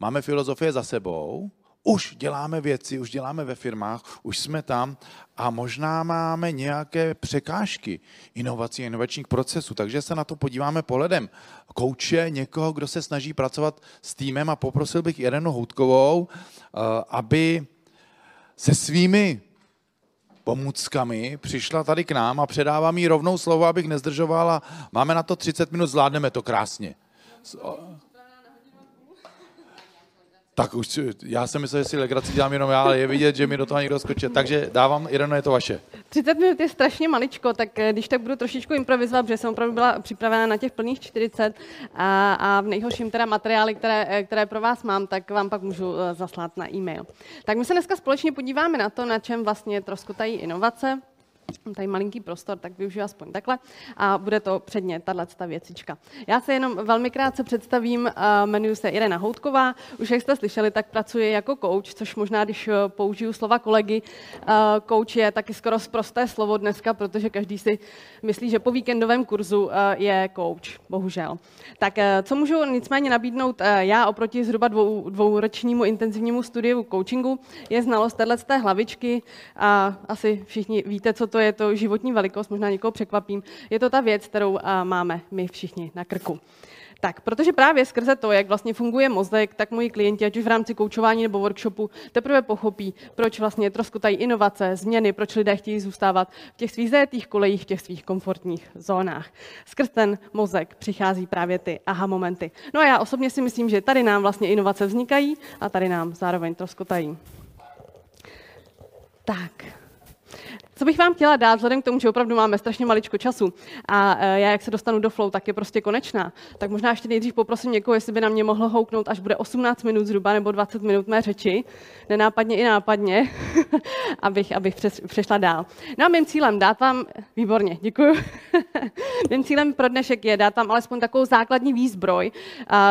máme filozofie za sebou, už děláme věci, už děláme ve firmách, už jsme tam a možná máme nějaké překážky inovací inovačních procesů. Takže se na to podíváme pohledem kouče, někoho, kdo se snaží pracovat s týmem a poprosil bych Irenu Houtkovou, eh, aby se svými pomůckami přišla tady k nám a předávám jí rovnou slovo, abych nezdržoval a máme na to 30 minut, zvládneme to krásně. Tak už, já jsem myslel, že si legraci dělám jenom já, ale je vidět, že mi do toho někdo skočí. Takže dávám, Ireno, je to vaše. 30 minut je strašně maličko, tak eh, když tak budu trošičku improvizovat, protože jsem opravdu byla připravena na těch plných 40 a, a v nejhorším teda materiály, které, eh, které pro vás mám, tak vám pak můžu eh, zaslat na e-mail. Tak my se dneska společně podíváme na to, na čem vlastně troskotají inovace, tady malinký prostor, tak využiju aspoň takhle a bude to předně tato věcička. Já se jenom velmi krátce představím, jmenuji se Irena Houtková, už jak jste slyšeli, tak pracuji jako coach, což možná, když uh, použiju slova kolegy, uh, coach je taky skoro zprosté slovo dneska, protože každý si myslí, že po víkendovém kurzu je coach, bohužel. Tak co můžu nicméně nabídnout já oproti zhruba dvou, dvouročnímu intenzivnímu studiu coachingu, je znalost této hlavičky a asi všichni víte, co to je to životní velikost, možná někoho překvapím, je to ta věc, kterou máme my všichni na krku. Tak, protože právě skrze to, jak vlastně funguje mozek, tak moji klienti, ať už v rámci koučování nebo workshopu, teprve pochopí, proč vlastně troskotají inovace, změny, proč lidé chtějí zůstávat v těch svých zajetých kolejích, v těch svých komfortních zónách. Skrz ten mozek přichází právě ty aha momenty. No a já osobně si myslím, že tady nám vlastně inovace vznikají a tady nám zároveň troskotají. Tak, co bych vám chtěla dát, vzhledem k tomu, že opravdu máme strašně maličko času a e, já, jak se dostanu do flow, tak je prostě konečná, tak možná ještě nejdřív poprosím někoho, jestli by na mě mohlo houknout, až bude 18 minut zhruba nebo 20 minut mé řeči, nenápadně i nápadně, abych, abych přes, přešla dál. No a mým cílem dát vám, výborně, děkuji. mým cílem pro dnešek je dát vám alespoň takovou základní výzbroj,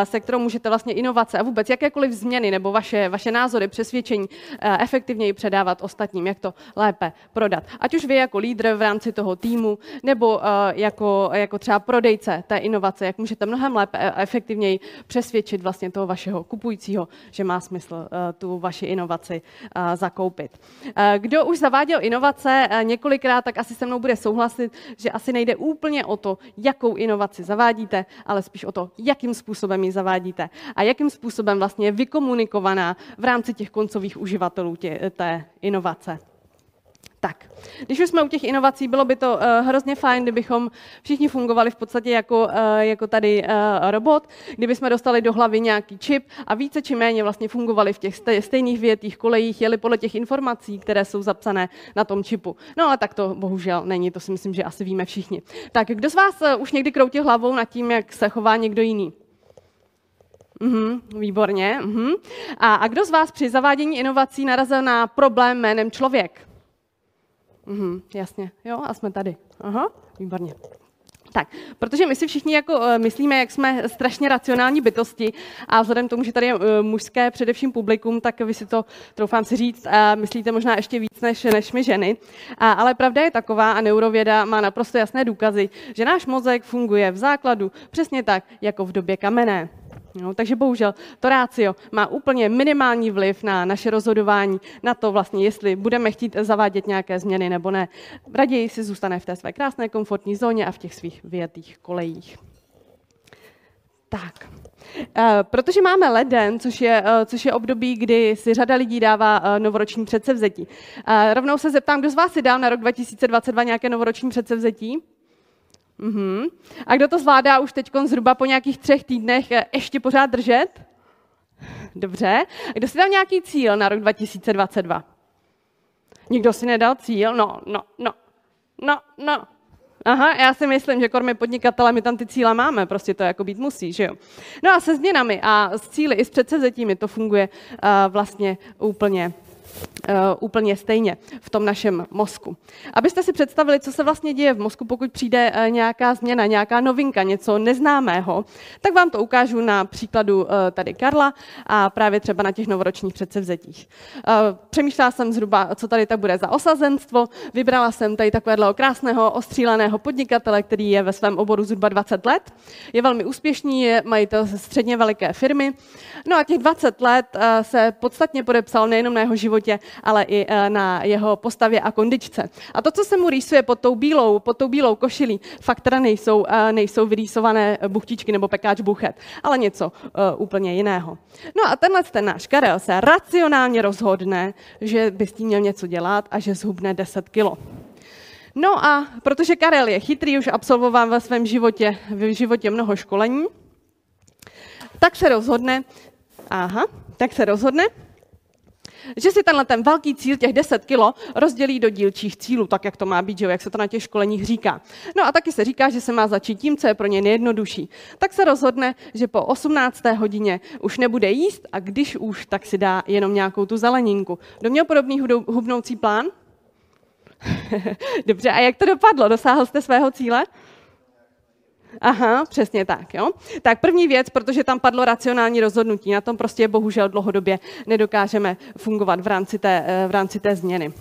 se kterou můžete vlastně inovace a vůbec jakékoliv změny nebo vaše, vaše názory, přesvědčení e, efektivněji předávat ostatním, jak to lépe prodat ať už vy jako lídr v rámci toho týmu, nebo uh, jako, jako třeba prodejce té inovace, jak můžete mnohem lépe a efektivněji přesvědčit vlastně toho vašeho kupujícího, že má smysl uh, tu vaši inovaci uh, zakoupit. Kdo už zaváděl inovace několikrát, tak asi se mnou bude souhlasit, že asi nejde úplně o to, jakou inovaci zavádíte, ale spíš o to, jakým způsobem ji zavádíte a jakým způsobem vlastně je vykomunikovaná v rámci těch koncových uživatelů tě, té inovace. Tak, když už jsme u těch inovací, bylo by to uh, hrozně fajn, kdybychom všichni fungovali v podstatě jako, uh, jako tady uh, robot, kdyby jsme dostali do hlavy nějaký čip a více či méně vlastně fungovali v těch stejných větých kolejích, jeli podle těch informací, které jsou zapsané na tom čipu. No ale tak to bohužel není, to si myslím, že asi víme všichni. Tak, kdo z vás uh, už někdy kroutil hlavou nad tím, jak se chová někdo jiný? Mhm, výborně. Mhm. A, a kdo z vás při zavádění inovací narazil na problém jménem člověk? Mhm, jasně, jo, a jsme tady. Aha, výborně. Tak, protože my si všichni jako uh, myslíme, jak jsme strašně racionální bytosti a vzhledem k tomu, že tady je uh, mužské především publikum, tak vy si to, troufám si říct, uh, myslíte možná ještě víc než, než my ženy. A, ale pravda je taková a neurověda má naprosto jasné důkazy, že náš mozek funguje v základu přesně tak, jako v době kamenné. No, takže bohužel to rácio má úplně minimální vliv na naše rozhodování, na to vlastně, jestli budeme chtít zavádět nějaké změny nebo ne. Raději si zůstane v té své krásné komfortní zóně a v těch svých vyjetých kolejích. Tak. Uh, protože máme leden, což je, uh, což je období, kdy si řada lidí dává uh, novoroční předsevzetí. Rovnou se zeptám, kdo z vás si dal na rok 2022 nějaké novoroční předsevzetí? Mm-hmm. A kdo to zvládá už teď zhruba po nějakých třech týdnech eh, ještě pořád držet? Dobře. A kdo si dal nějaký cíl na rok 2022? Nikdo si nedal cíl? No, no, no, no, no. Aha, já si myslím, že kormy podnikatele, my tam ty cíle máme, prostě to jako být musí, že jo. No a se změnami a s cíly i s předsezetími to funguje uh, vlastně úplně úplně stejně v tom našem mozku. Abyste si představili, co se vlastně děje v mozku, pokud přijde nějaká změna, nějaká novinka, něco neznámého, tak vám to ukážu na příkladu tady Karla a právě třeba na těch novoročních předsevzetích. Přemýšlela jsem zhruba, co tady tak bude za osazenstvo. Vybrala jsem tady takového krásného ostříleného podnikatele, který je ve svém oboru zhruba 20 let. Je velmi úspěšný, je majitel středně veliké firmy. No a těch 20 let se podstatně podepsal nejenom na jeho životě, ale i na jeho postavě a kondičce. A to, co se mu rýsuje pod tou bílou, pod tou bílou košilí, fakt teda nejsou, nejsou vyrýsované buchtičky nebo pekáč buchet, ale něco úplně jiného. No a tenhle ten náš Karel se racionálně rozhodne, že by s tím měl něco dělat a že zhubne 10 kilo. No a protože Karel je chytrý, už absolvoval ve svém životě, v životě mnoho školení, tak se rozhodne, aha, tak se rozhodne, že si tenhle ten velký cíl, těch 10 kilo, rozdělí do dílčích cílů, tak jak to má být, že jak se to na těch školeních říká. No a taky se říká, že se má začít tím, co je pro ně nejjednodušší. Tak se rozhodne, že po 18. hodině už nebude jíst a když už, tak si dá jenom nějakou tu zeleninku. Kdo měl podobný hubnoucí plán? Dobře, a jak to dopadlo? Dosáhl jste svého cíle? Aha, přesně tak. Jo? Tak první věc, protože tam padlo racionální rozhodnutí, na tom prostě bohužel dlouhodobě nedokážeme fungovat v rámci té, eh, v rámci té změny.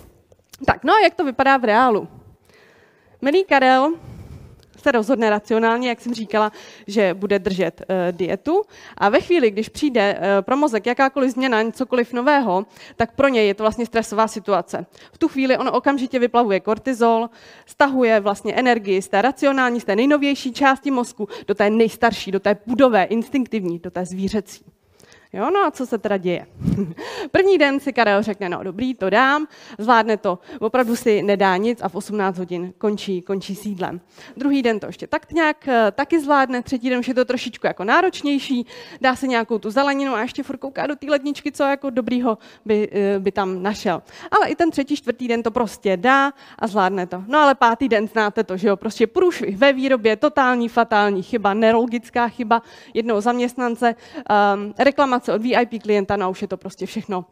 Tak, no a jak to vypadá v reálu? Milý Karel, se rozhodne racionálně, jak jsem říkala, že bude držet uh, dietu. A ve chvíli, když přijde uh, pro mozek jakákoliv změna, cokoliv nového, tak pro něj je to vlastně stresová situace. V tu chvíli on okamžitě vyplavuje kortizol, stahuje vlastně energii z té racionální, z té nejnovější části mozku do té nejstarší, do té budové, instinktivní, do té zvířecí. Jo, no a co se teda děje? První den si Karel řekne, no dobrý, to dám, zvládne to, opravdu si nedá nic a v 18 hodin končí, končí sídlem. Druhý den to ještě tak nějak eh, taky zvládne, třetí den už je to trošičku jako náročnější, dá si nějakou tu zeleninu a ještě furt kouká do té ledničky, co jako dobrýho by, eh, by tam našel. Ale i ten třetí, čtvrtý den to prostě dá a zvládne to. No ale pátý den znáte to, že jo, prostě průšvih ve výrobě, totální fatální chyba, neurologická chyba jednoho zaměstnance, um, reklama informace od VIP klienta, no a už je to prostě všechno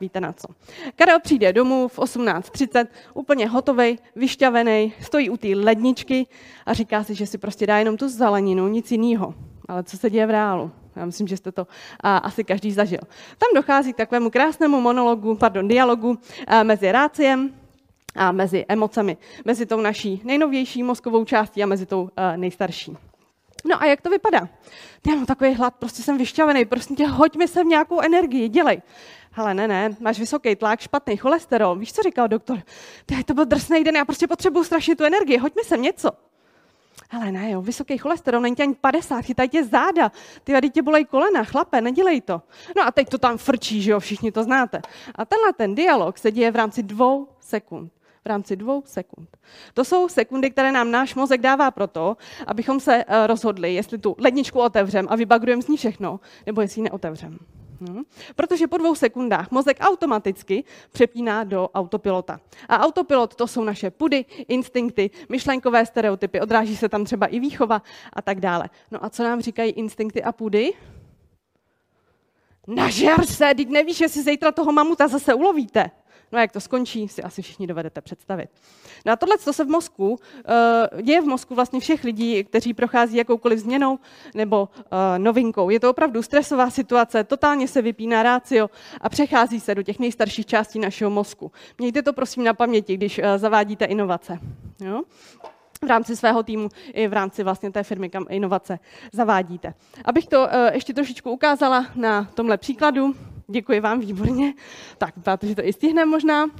víte na co. Karel přijde domů v 18.30, úplně hotový, vyšťavený, stojí u té ledničky a říká si, že si prostě dá jenom tu zeleninu, nic jiného. Ale co se děje v reálu? Já myslím, že jste to a, asi každý zažil. Tam dochází k takovému krásnému monologu, pardon, dialogu a, mezi ráciem a mezi emocemi, mezi tou naší nejnovější mozkovou částí a mezi tou a, nejstarší. No a jak to vypadá? Já mám takový hlad, prostě jsem vyšťavený, prostě tě, hoď mi sem nějakou energii, dělej. Ale ne, ne, máš vysoký tlak, špatný cholesterol. Víš, co říkal doktor? To byl drsný den, já prostě potřebuju strašně tu energii, hoď mi sem něco. Ale ne, jo, vysoký cholesterol, není tě ani 50, chytaj tě záda, ty tě bolej kolena, chlape, nedělej to. No a teď to tam frčí, že jo, všichni to znáte. A tenhle ten dialog se děje v rámci dvou sekund v rámci dvou sekund. To jsou sekundy, které nám náš mozek dává proto, abychom se eh, rozhodli, jestli tu ledničku otevřem a vybagrujeme z ní všechno, nebo jestli ji neotevřem. Hmm. Protože po dvou sekundách mozek automaticky přepíná do autopilota. A autopilot to jsou naše pudy, instinkty, myšlenkové stereotypy, odráží se tam třeba i výchova a tak dále. No a co nám říkají instinkty a pudy? Nažer se, teď nevíš, jestli zítra toho mamuta zase ulovíte. No a jak to skončí, si asi všichni dovedete představit. No a tohle, co se v mozku, uh, děje v mozku vlastně všech lidí, kteří prochází jakoukoliv změnou nebo uh, novinkou. Je to opravdu stresová situace, totálně se vypíná rácio a přechází se do těch nejstarších částí našeho mozku. Mějte to prosím na paměti, když uh, zavádíte inovace. Jo? V rámci svého týmu i v rámci vlastně té firmy, kam inovace zavádíte. Abych to uh, ještě trošičku ukázala na tomhle příkladu, Děkuji vám, výborně. Tak, protože to i stihneme možná. Uh,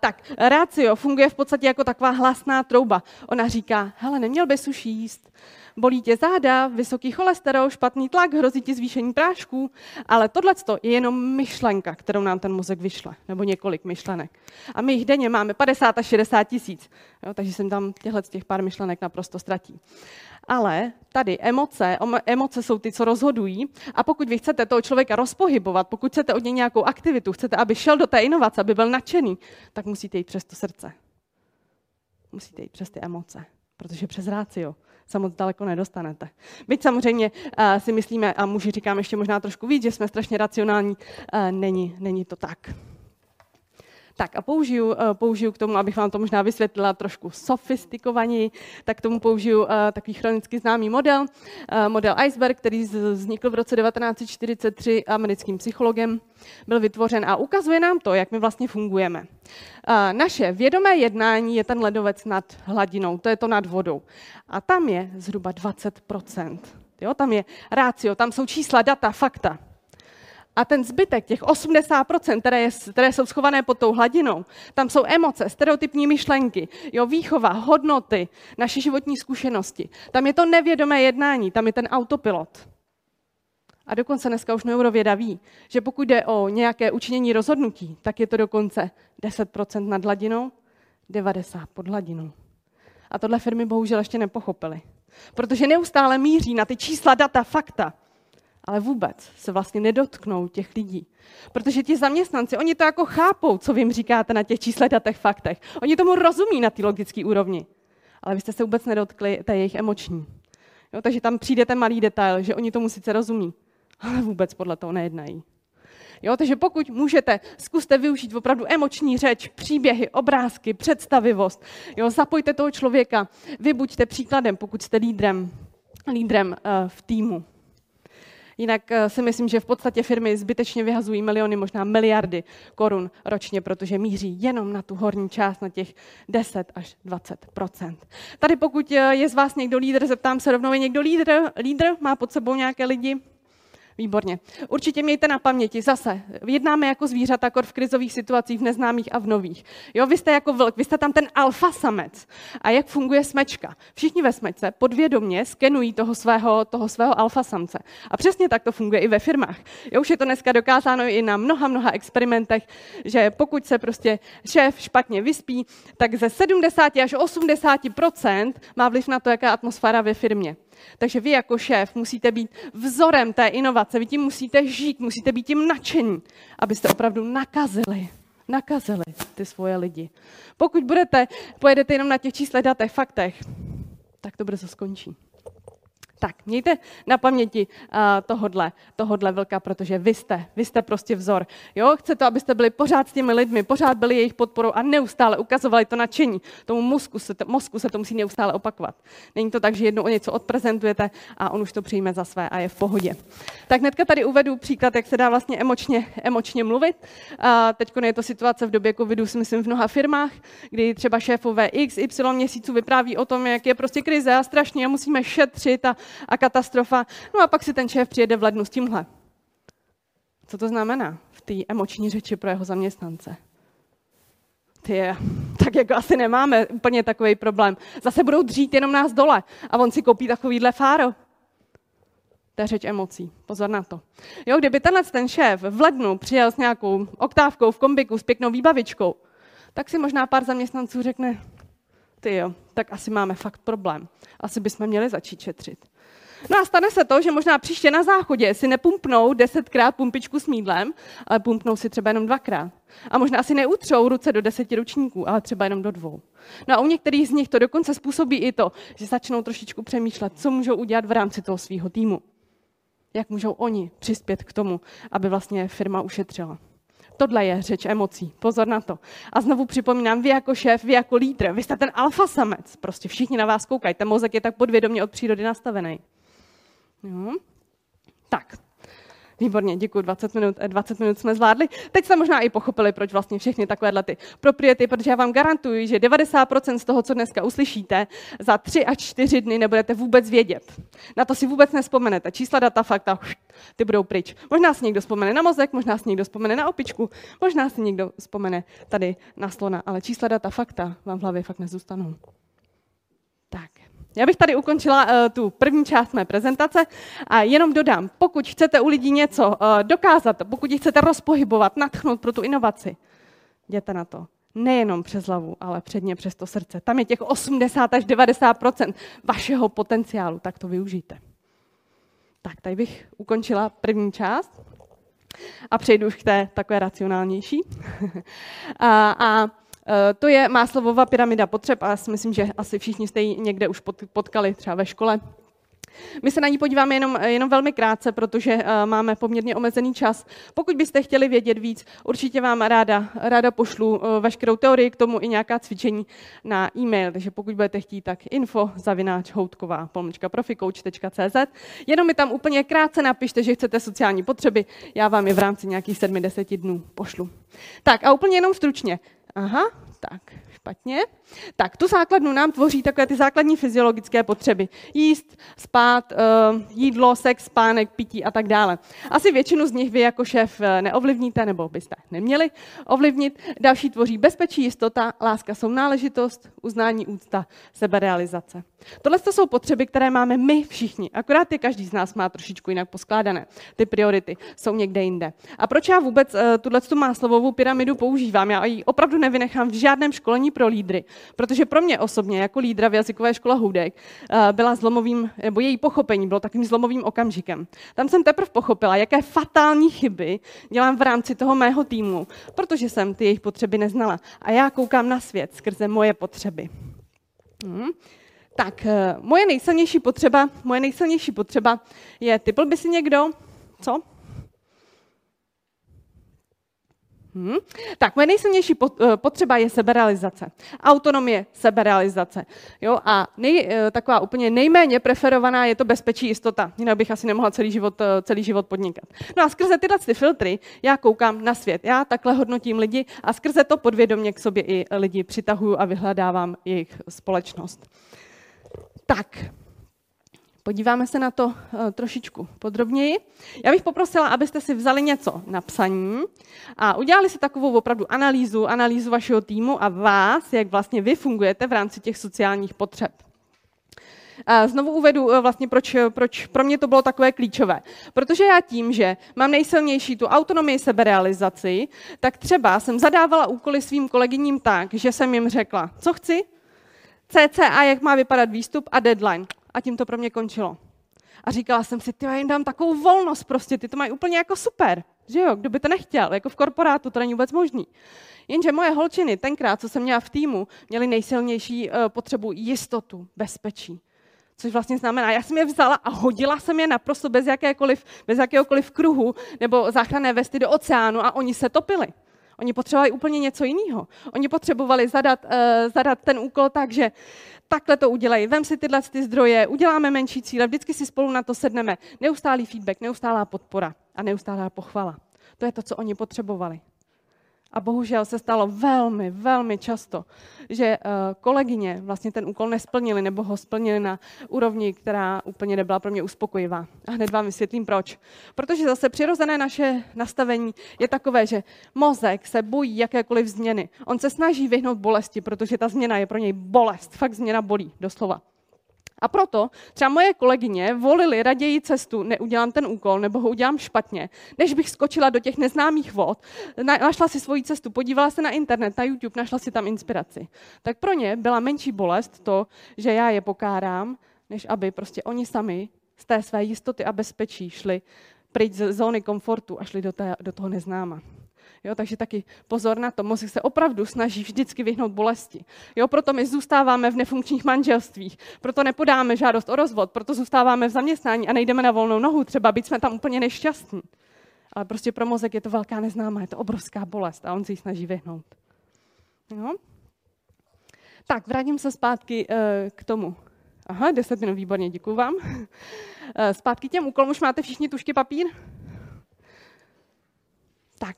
tak, rácio funguje v podstatě jako taková hlasná trouba. Ona říká, hele, neměl bys už jíst, bolí tě záda, vysoký cholesterol, špatný tlak, hrozí ti zvýšení prášků, ale tohle je jenom myšlenka, kterou nám ten mozek vyšle, nebo několik myšlenek. A my jich denně máme 50 až 60 tisíc, takže jsem tam těchto těch pár myšlenek naprosto ztratí. Ale tady emoce, emoce jsou ty, co rozhodují. A pokud vy chcete toho člověka rozpohybovat, pokud chcete od něj nějakou aktivitu, chcete, aby šel do té inovace, aby byl nadšený, tak musíte jít přes to srdce. Musíte jít přes ty emoce, protože přes rácio se moc daleko nedostanete. Byť samozřejmě uh, si myslíme, a muži říkám ještě možná trošku víc, že jsme strašně racionální, uh, není, není to tak. Tak a použiju, eh, použiju k tomu, abych vám to možná vysvětlila trošku sofistikovaněji, tak k tomu použiju uh, takový chronicky známý model, uh, model Iceberg, který vznikl v roce 1943 americkým psychologem, byl vytvořen a ukazuje nám to, jak my vlastně fungujeme. Naše vědomé jednání je ten ledovec nad hladinou, to je to nad vodou. A tam je zhruba 20% Jo, tam je rácio, tam jsou čísla, data, fakta. A ten zbytek, těch 80%, které, je, které jsou schované pod tou hladinou, tam jsou emoce, stereotypní myšlenky, jo, výchova, hodnoty, naše životní zkušenosti. Tam je to nevědomé jednání, tam je ten autopilot. A dokonce dneska už neurověda ví, že pokud jde o nějaké učinění rozhodnutí, tak je to dokonce 10% nad hladinou, 90% pod hladinou. A tohle firmy bohužel ještě nepochopily. Protože neustále míří na ty čísla, data, fakta ale vůbec se vlastně nedotknou těch lidí. Protože ti zaměstnanci, oni to jako chápou, co vy jim říkáte na těch číslech, datech, faktech. Oni tomu rozumí na té logické úrovni. Ale vy jste se vůbec nedotkli té jejich emoční. Jo, takže tam přijde ten malý detail, že oni tomu sice rozumí, ale vůbec podle toho nejednají. Jo, takže pokud můžete, zkuste využít opravdu emoční řeč, příběhy, obrázky, představivost. Jo, zapojte toho člověka, vy buďte příkladem, pokud jste lídrem, lídrem uh, v týmu. Jinak eh, si myslím, že v podstatě firmy zbytečně vyhazují miliony, možná miliardy korun ročně, protože míří jenom na tu horní část, na těch 10 až 20% Tady pokud eh, je z vás někdo lídr, zeptám se rovnou, je někdo lídr, lídr? Má pod sebou nějaké lidi? Výborně. Určitě mějte na paměti, zase, jednáme jako zvířata, kor v krizových situacích, v neznámých a v nových. Jo, vy jste jako vlk, vy jste tam ten alfa samec. A jak funguje smečka? Všichni ve smečce podvědomně skenují toho svého, toho svého alfa samce. A přesně tak to funguje i ve firmách. Jo, už je to dneska dokázáno i na mnoha, mnoha experimentech, že pokud se prostě šéf špatně vyspí, tak ze 70 až 80% má vliv na to, jaká atmosféra ve firmě. Takže vy jako šéf musíte být vzorem té inovace, vy tím musíte žít, musíte být tím nadšení, abyste opravdu nakazili, nakazili ty svoje lidi. Pokud budete, pojedete jenom na těch číslech, datech, faktech, tak to brzo skončí. Tak, mějte na paměti uh, tohodle, tohodle vlka, protože vy jste, vy jste prostě vzor. Jo, chcete, abyste byli pořád s těmi lidmi, pořád byli jejich podporou a neustále ukazovali to nadšení. Tomu mozku se, to, mozku se to musí neustále opakovat. Není to tak, že jednou o něco odprezentujete a on už to přijme za své a je v pohodě. Tak hnedka tady uvedu příklad, jak se dá vlastně emočně, emočně mluvit. Uh, Teď je to situace v době covidu, si myslím, v mnoha firmách, kdy třeba šéfové x, y měsíců vypráví o tom, jak je prostě krize a strašně a musíme šetřit a a katastrofa. No a pak si ten šéf přijede v lednu s tímhle. Co to znamená v té emoční řeči pro jeho zaměstnance? Ty, tak jako asi nemáme úplně takový problém. Zase budou dřít jenom nás dole a on si koupí takovýhle fáro. To je řeč emocí. Pozor na to. Jo, kdyby tenhle ten šéf v lednu přijel s nějakou oktávkou v kombiku s pěknou výbavičkou, tak si možná pár zaměstnanců řekne, ty jo, tak asi máme fakt problém. Asi bychom měli začít šetřit. No a stane se to, že možná příště na záchodě si nepumpnou desetkrát pumpičku s mídlem, ale pumpnou si třeba jenom dvakrát. A možná si neutřou ruce do deseti ručníků, ale třeba jenom do dvou. No a u některých z nich to dokonce způsobí i to, že začnou trošičku přemýšlet, co můžou udělat v rámci toho svého týmu. Jak můžou oni přispět k tomu, aby vlastně firma ušetřila. Tohle je řeč emocí. Pozor na to. A znovu připomínám, vy jako šéf, vy jako lídr, vy jste ten alfa samec. Prostě všichni na vás koukají. Ten mozek je tak podvědomě od přírody nastavený. Jo? Tak, Výborně, děkuji, 20 minut, 20 eh, minut jsme zvládli. Teď jste možná i pochopili, proč vlastně všechny takovéhle ty propriety, protože já vám garantuji, že 90% z toho, co dneska uslyšíte, za 3 až 4 dny nebudete vůbec vědět. Na to si vůbec nespomenete. Čísla, data, fakta, ty budou pryč. Možná si někdo vzpomene na mozek, možná si někdo vzpomene na opičku, možná si někdo vzpomene tady na slona, ale čísla, data, fakta vám v hlavě fakt nezůstanou. Já bych tady ukončila uh, tu první část mé prezentace a jenom dodám, pokud chcete u lidí něco uh, dokázat, pokud ji chcete rozpohybovat, natchnout pro tu inovaci, jděte na to. Nejenom přes hlavu, ale předně přes to srdce. Tam je těch 80 až 90% vašeho potenciálu, tak to využijte. Tak, tady bych ukončila první část a přejdu už k té takové racionálnější. a, a to je Máslowova pyramida potřeb a já si myslím, že asi všichni jste ji někde už potkali, třeba ve škole. My se na ní podíváme jenom, jenom velmi krátce, protože uh, máme poměrně omezený čas. Pokud byste chtěli vědět víc, určitě vám ráda, ráda pošlu veškerou teorii k tomu i nějaká cvičení na e-mail. Takže pokud budete chtít, tak info zavináč houtková profikouč.cz. Jenom mi tam úplně krátce napište, že chcete sociální potřeby, já vám je v rámci nějakých 70 dnů pošlu. Tak a úplně jenom stručně. Aha, tak, špatně. Tak, tu základnu nám tvoří takové ty základní fyziologické potřeby. Jíst, spát, eh, jídlo, sex, spánek, pití a tak dále. Asi většinu z nich vy jako šéf eh, neovlivníte, nebo byste neměli ovlivnit. Další tvoří bezpečí, jistota, láska, sounáležitost, uznání, úcta, seberealizace. Tohle to jsou potřeby, které máme my všichni, akorát je každý z nás má trošičku jinak poskládané. Ty priority jsou někde jinde. A proč já vůbec uh, tuhle máslovou pyramidu používám? Já ji opravdu nevynechám v žádném školení pro lídry, protože pro mě osobně, jako lídra v jazykové škole Hudek, uh, byla zlomovým, nebo její pochopení bylo takovým zlomovým okamžikem. Tam jsem teprve pochopila, jaké fatální chyby dělám v rámci toho mého týmu, protože jsem ty jejich potřeby neznala. A já koukám na svět skrze moje potřeby. Hmm. Tak, eh, moje nejsilnější potřeba, moje nejsilnější potřeba je, typl by si někdo, co? Hmm. Tak, moje nejsilnější eh, potřeba je seberealizace. Autonomie, seberealizace. Jo, a nej, eh, taková úplně nejméně preferovaná je to bezpečí, jistota. Jinak bych asi nemohla celý život, celý život podnikat. No a skrze tyhle ty filtry já koukám na svět. Já takhle hodnotím lidi a skrze to podvědomě k sobě i lidi přitahuju a vyhledávám jejich společnost. Tak, podíváme se na to uh, trošičku podrobněji. Já bych poprosila, abyste si vzali něco na psaní a udělali si takovou opravdu analýzu, analýzu vašeho týmu a vás, jak vlastně vy fungujete v rámci těch sociálních potřeb. Znovu uvedu e, vlastně, proč, proč pro mě to bylo takové klíčové. Protože já tím, že mám nejsilnější tu autonomii seberealizaci, tak třeba jsem zadávala úkoly svým kolegyním tak, že jsem jim řekla, co chci, CCA, jak má vypadat výstup a deadline. A tím to pro mě končilo. A říkala jsem si, ty já jim dám takovou volnost prostě, ty to mají úplně jako super. Že jo, kdo by to nechtěl, jako v korporátu, to není vůbec možný. Jenže moje holčiny, tenkrát, co jsem měla v týmu, měly nejsilnější uh, potřebu jistotu, bezpečí. Což vlastně znamená, já jsem je vzala a hodila jsem je naprosto bez, jakékoliv, bez jakéhokoliv kruhu nebo záchranné vesty do oceánu a oni se topili. Oni potřebovali úplně něco jiného. Oni potřebovali zadat, uh, zadat ten úkol tak, že takhle to udělej, vem si tyhle ty zdroje, uděláme menší cíle, vždycky si spolu na to sedneme. Neustálý feedback, neustálá podpora a neustálá pochvala. To je to, co oni potřebovali. A bohužel se stalo velmi, velmi často, že eh, kolegyně vlastně ten úkol nesplnili nebo ho splnili na úrovni, která úplně nebyla pro mě uspokojivá. A hned vám vysvětlím proč. Protože zase přirozené naše nastavení je takové, že mozek se bojí jakékoliv změny. On se snaží vyhnout bolesti, protože ta změna je pro něj bolest. Fakt změna bolí, doslova. A proto třeba moje kolegyně volili raději cestu, neudělám ten úkol nebo ho udělám špatně, než bych skočila do těch neznámých vod, našla si svoji cestu, podívala se na internet, na YouTube, našla si tam inspiraci. Tak pro ně byla menší bolest to, že já je pokárám, než aby prostě oni sami z té své jistoty a bezpečí šli pryč z zóny komfortu a šli do, té, do toho neznáma. Jo, takže taky pozor na to, mozek se opravdu snaží vždycky vyhnout bolesti. Jo, proto my zůstáváme v nefunkčních manželstvích, proto nepodáme žádost o rozvod, proto zůstáváme v zaměstnání a nejdeme na volnou nohu, třeba být jsme tam úplně nešťastní. Ale prostě pro mozek je to velká neznámá, je to obrovská bolest a on se ji snaží vyhnout. Jo? Tak, vrátím se zpátky uh, k tomu. Aha, 10 minut, výborně, děkuji vám. Uh, zpátky těm úkolům, už máte všichni tušky papír? Tak,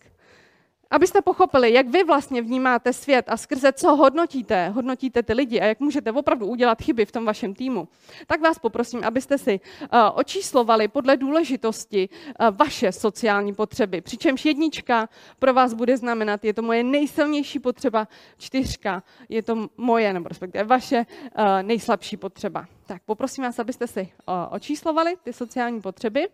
Abyste pochopili, jak vy vlastně vnímáte svět a skrze co hodnotíte, hodnotíte ty lidi a jak můžete opravdu udělat chyby v tom vašem týmu, tak vás poprosím, abyste si uh, očíslovali podle důležitosti uh, vaše sociální potřeby. Přičemž jednička pro vás bude znamenat, je to moje nejsilnější potřeba, čtyřka je to moje, nebo respektive vaše uh, nejslabší potřeba. Tak poprosím vás, abyste si očíslovali ty sociální potřeby.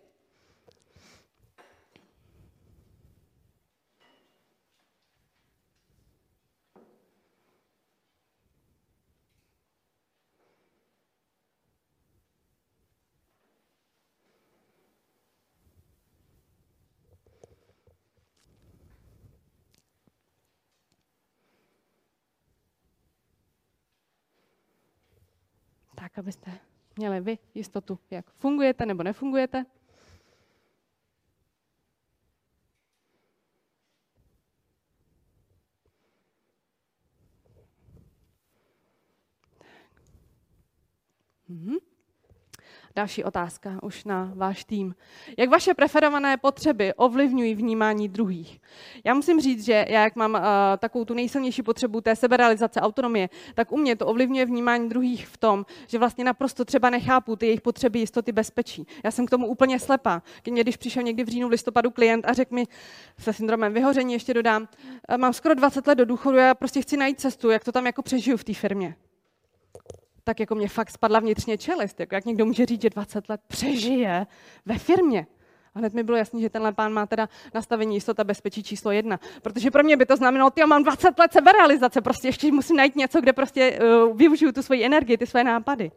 Tak abyste měli vy jistotu, jak fungujete nebo nefungujete? Mhm. Další otázka už na váš tým. Jak vaše preferované potřeby ovlivňují vnímání druhých? Já musím říct, že já jak mám uh, takovou tu nejsilnější potřebu té seberealizace, autonomie, tak u mě to ovlivňuje vnímání druhých v tom, že vlastně naprosto třeba nechápu ty jejich potřeby jistoty bezpečí. Já jsem k tomu úplně slepá. Když přišel někdy v říjnu, v listopadu klient a řekl mi se syndromem vyhoření, ještě dodám, mám skoro 20 let do důchodu, já prostě chci najít cestu, jak to tam jako přežiju v té firmě tak jako mě fakt spadla vnitřně čelist. Jako jak někdo může říct, že 20 let přežije ve firmě. A hned mi bylo jasný, že tenhle pán má teda nastavení jistota bezpečí číslo jedna. Protože pro mě by to znamenalo, ty mám 20 let seberealizace, prostě ještě musím najít něco, kde prostě uh, využiju tu svoji energii, ty své nápady.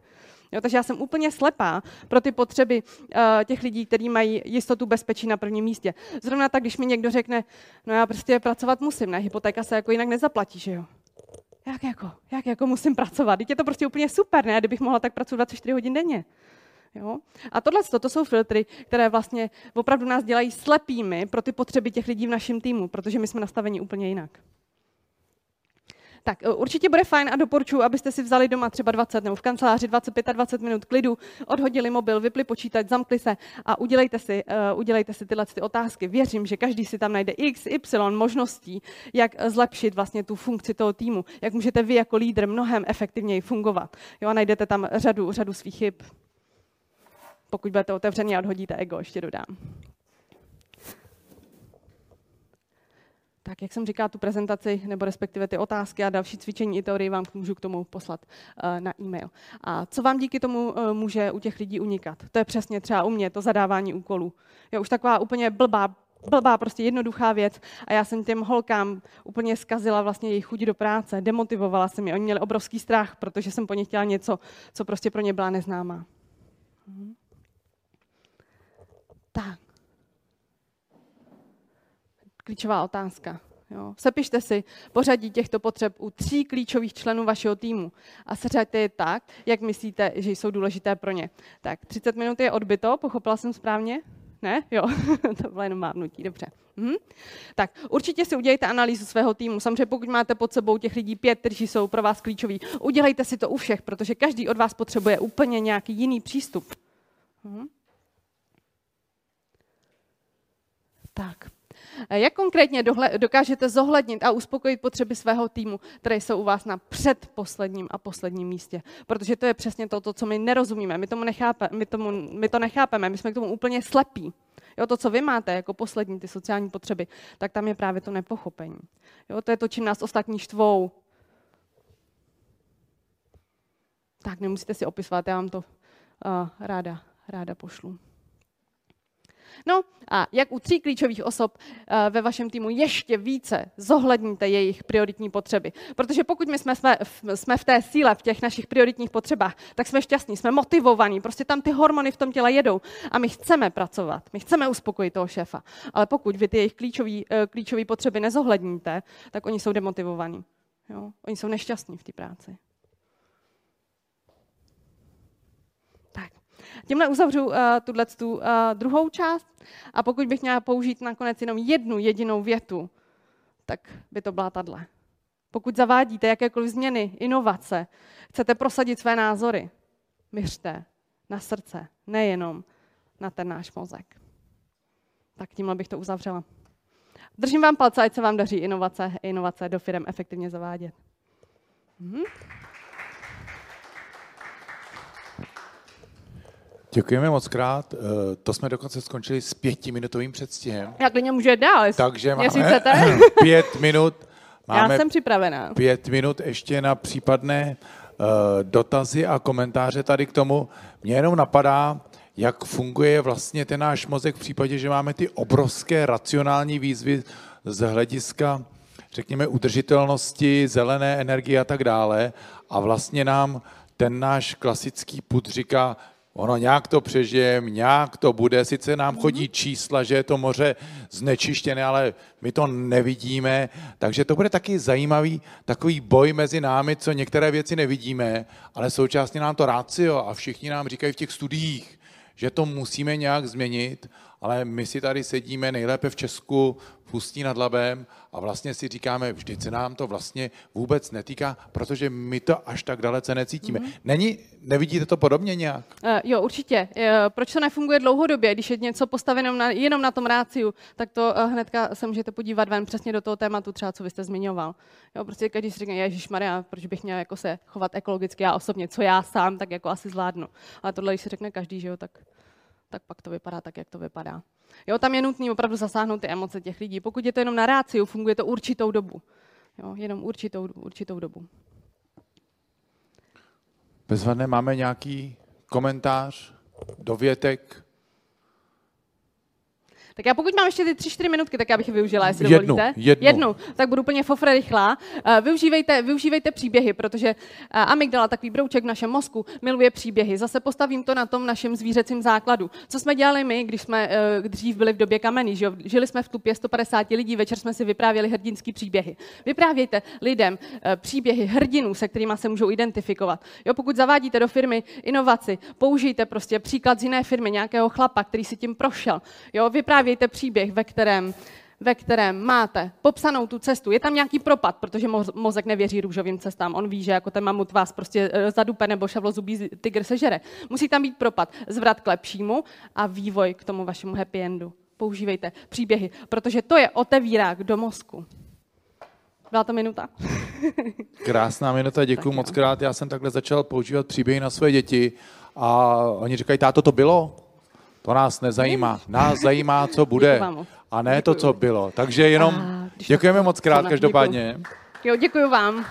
Jo, takže já jsem úplně slepá pro ty potřeby uh, těch lidí, kteří mají jistotu bezpečí na prvním místě. Zrovna tak, když mi někdo řekne, no já prostě pracovat musím, ne, hypotéka se jako jinak nezaplatí, že jo jak jako, jak jako musím pracovat? Teď je to prostě úplně super, ne? Kdybych mohla tak pracovat 24 hodin denně. Jo? A tohle to jsou filtry, které vlastně opravdu nás dělají slepými pro ty potřeby těch lidí v našem týmu, protože my jsme nastaveni úplně jinak. Tak e, určitě bude fajn a doporučuji, abyste si vzali doma třeba 20 nebo v kanceláři 25 20 minut klidu, odhodili mobil, vypli počítač, zamkli se a udělejte si, uh, udělejte si tyhle ty otázky. Věřím, že každý si tam najde x, y možností, jak zlepšit vlastně tu funkci toho týmu, jak můžete vy jako lídr mnohem efektivněji fungovat. Jo, a najdete tam řadu, řadu svých chyb. Pokud budete otevření a odhodíte ego, ještě dodám. Tak jak jsem říkala, tu prezentaci, nebo respektive ty otázky a další cvičení i teorii vám můžu k tomu poslat uh, na e-mail. A co vám díky tomu uh, může u těch lidí unikat? To je přesně třeba u mě, to zadávání úkolů. Je už taková úplně blbá, blbá, prostě jednoduchá věc a já jsem těm holkám úplně zkazila vlastně jejich chuť do práce, demotivovala jsem je, oni měli obrovský strach, protože jsem po nich chtěla něco, co prostě pro ně byla neznámá. Mhm. Tak klíčová otázka. Jo. Sepište si pořadí těchto potřeb u tří klíčových členů vašeho týmu a seřaďte je tak, jak myslíte, že jsou důležité pro ně. Tak 30 minut je odbyto, pochopila jsem správně? Ne? Jo, to bylo jenom mávnutí, dobře. Mhm. Tak určitě si udělejte analýzu svého týmu. Samozřejmě pokud máte pod sebou těch lidí pět, kteří jsou pro vás klíčoví, udělejte si to u všech, protože každý od vás potřebuje úplně nějaký jiný přístup. Mhm. Tak, jak konkrétně dokážete zohlednit a uspokojit potřeby svého týmu, které jsou u vás na předposledním a posledním místě? Protože to je přesně to, to co my nerozumíme, my, tomu nechápe, my, tomu, my to nechápeme, my jsme k tomu úplně slepí. Jo, to, co vy máte jako poslední, ty sociální potřeby, tak tam je právě to nepochopení. Jo, to je to, čím nás ostatní štvou. Tak nemusíte si opisovat, já vám to uh, ráda, ráda pošlu. No a jak u tří klíčových osob eh, ve vašem týmu ještě více zohledníte jejich prioritní potřeby. Protože pokud my jsme, jsme, jsme v té síle, v těch našich prioritních potřebách, tak jsme šťastní, jsme motivovaní, prostě tam ty hormony v tom těle jedou a my chceme pracovat, my chceme uspokojit toho šéfa. Ale pokud vy ty jejich eh, klíčové potřeby nezohledníte, tak oni jsou demotivovaní. Jo? Oni jsou nešťastní v té práci. Tímhle uzavřu uh, tuhle tu, uh, druhou část a pokud bych měla použít nakonec jenom jednu jedinou větu, tak by to byla tahle. Pokud zavádíte jakékoliv změny, inovace, chcete prosadit své názory, myřte na srdce, nejenom na ten náš mozek. Tak tímhle bych to uzavřela. Držím vám palce, ať se vám daří inovace, inovace do firm efektivně zavádět. Mhm. Děkujeme moc krát. Eh, to jsme dokonce skončili s pětiminutovým předstihem. Jak klidně může dál. Takže máme pět minut. Máme Já jsem připravená. Pět minut ještě na případné uh, dotazy a komentáře tady k tomu. Mně jenom napadá, jak funguje vlastně ten náš mozek v případě, že máme ty obrovské racionální výzvy z hlediska, řekněme, udržitelnosti, zelené energie a tak dále. A vlastně nám ten náš klasický put říká, ono nějak to přežijem, nějak to bude, sice nám chodí čísla, že je to moře znečištěné, ale my to nevidíme, takže to bude taky zajímavý takový boj mezi námi, co některé věci nevidíme, ale současně nám to rácio a všichni nám říkají v těch studiích, že to musíme nějak změnit, ale my si tady sedíme nejlépe v Česku, v Ústí nad Labem a vlastně si říkáme, vždyť se nám to vlastně vůbec netýká, protože my to až tak dalece necítíme. Mm-hmm. Není, nevidíte to podobně nějak? Uh, jo, určitě. Uh, proč to nefunguje dlouhodobě? Když je něco postaveno na, jenom na tom ráciu, tak to uh, hnedka se můžete podívat ven přesně do toho tématu, třeba co vy jste zmiňoval. Jo, prostě každý si řekne, Ježíš Maria, proč bych měl jako se chovat ekologicky já osobně, co já sám, tak jako asi zvládnu. Ale tohle, když si řekne každý, že jo, tak tak pak to vypadá tak, jak to vypadá. Jo, tam je nutné opravdu zasáhnout ty emoce těch lidí. Pokud je to jenom na ráciu, funguje to určitou dobu. Jo, jenom určitou, určitou dobu. Bezvadné, máme nějaký komentář, dovětek? Tak já pokud mám ještě ty tři, čtyři minutky, tak já bych je využila, jestli jednu, dovolíte. Jednu. jednu. Tak budu úplně fofre rychlá. Uh, využívejte, využívejte příběhy, protože uh, amygdala, takový brouček v našem mozku, miluje příběhy. Zase postavím to na tom našem zvířecím základu. Co jsme dělali my, když jsme uh, dřív byli v době kamení, že žili jsme v tupě 150 lidí, večer jsme si vyprávěli hrdinský příběhy. Vyprávějte lidem příběhy hrdinů, se kterými se můžou identifikovat. Jo, pokud zavádíte do firmy inovaci, použijte prostě příklad z jiné firmy, nějakého chlapa, který si tím prošel. Jo, vyprávějte vyprávějte příběh, ve kterém, ve kterém máte popsanou tu cestu. Je tam nějaký propad, protože mozek nevěří růžovým cestám. On ví, že jako ten mamut vás prostě eh, zadupe nebo šavlozubý tygr sežere. Musí tam být propad, zvrat k lepšímu a vývoj k tomu vašemu happy endu. Používejte příběhy, protože to je otevírák do mozku. Byla to minuta? Krásná minuta, děkuji moc krát. Já jsem takhle začal používat příběhy na své děti a oni říkají, táto to bylo? To nás nezajímá. Nás zajímá, co bude. A ne to, co bylo. Takže jenom děkujeme moc krát každopádně. Jo, děkuji vám.